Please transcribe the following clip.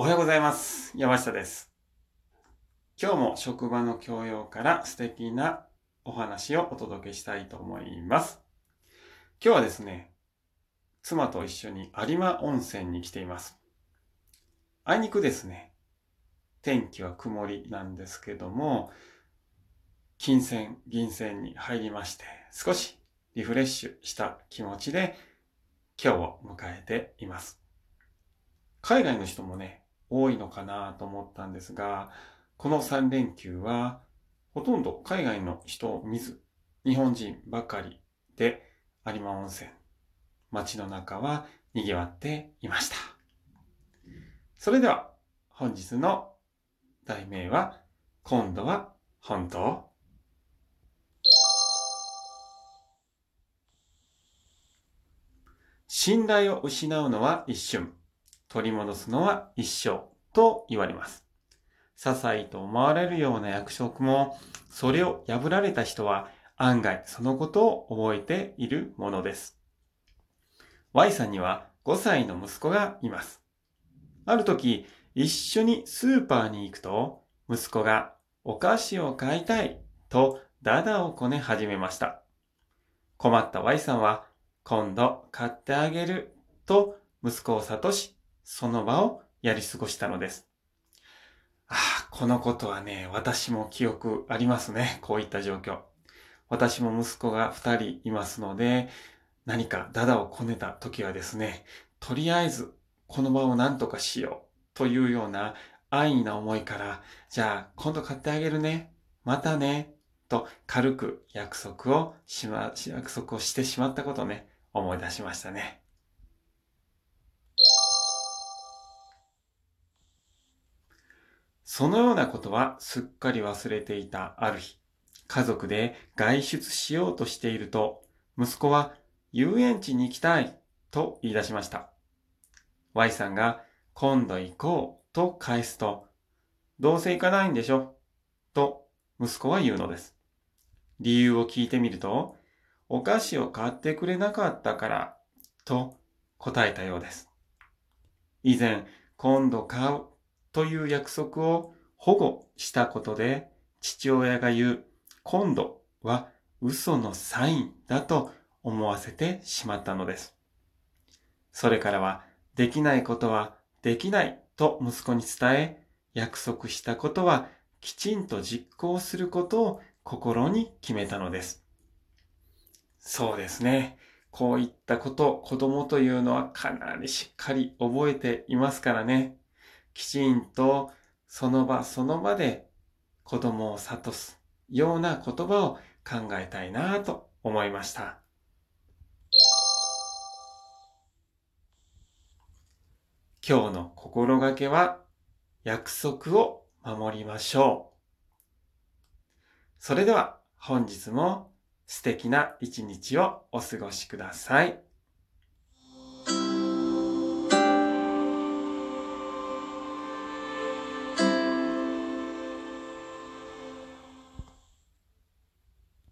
おはようございます。山下です。今日も職場の教養から素敵なお話をお届けしたいと思います。今日はですね、妻と一緒に有馬温泉に来ています。あいにくですね、天気は曇りなんですけども、金銭、銀銭に入りまして、少しリフレッシュした気持ちで今日を迎えています。海外の人もね、多いのかなと思ったんですが、この3連休はほとんど海外の人を見ず、日本人ばかりで有馬温泉、街の中は賑わっていました。それでは本日の題名は、今度は本当信頼を失うのは一瞬。取り戻すのは一生と言われます。些細と思われるような役職も、それを破られた人は案外そのことを覚えているものです。Y さんには5歳の息子がいます。ある時、一緒にスーパーに行くと、息子がお菓子を買いたいとダダをこね始めました。困った Y さんは、今度買ってあげると息子を諭し、その場をやり過ごしたのです。ああ、このことはね、私も記憶ありますね。こういった状況。私も息子が二人いますので、何かダダをこねた時はですね、とりあえずこの場を何とかしようというような安易な思いから、じゃあ今度買ってあげるね。またね。と軽く約束をしま、約束をしてしまったことをね、思い出しましたね。そのようなことはすっかり忘れていたある日、家族で外出しようとしていると、息子は遊園地に行きたいと言い出しました。Y さんが今度行こうと返すと、どうせ行かないんでしょと息子は言うのです。理由を聞いてみると、お菓子を買ってくれなかったからと答えたようです。以前、今度買うという約束を保護したことで、父親が言う今度は嘘のサインだと思わせてしまったのです。それからは、できないことはできないと息子に伝え、約束したことはきちんと実行することを心に決めたのです。そうですね。こういったこと、子供というのはかなりしっかり覚えていますからね。きちんとその場その場で子供を諭すような言葉を考えたいなと思いました。今日の心がけは約束を守りましょう。それでは本日も素敵な一日をお過ごしください。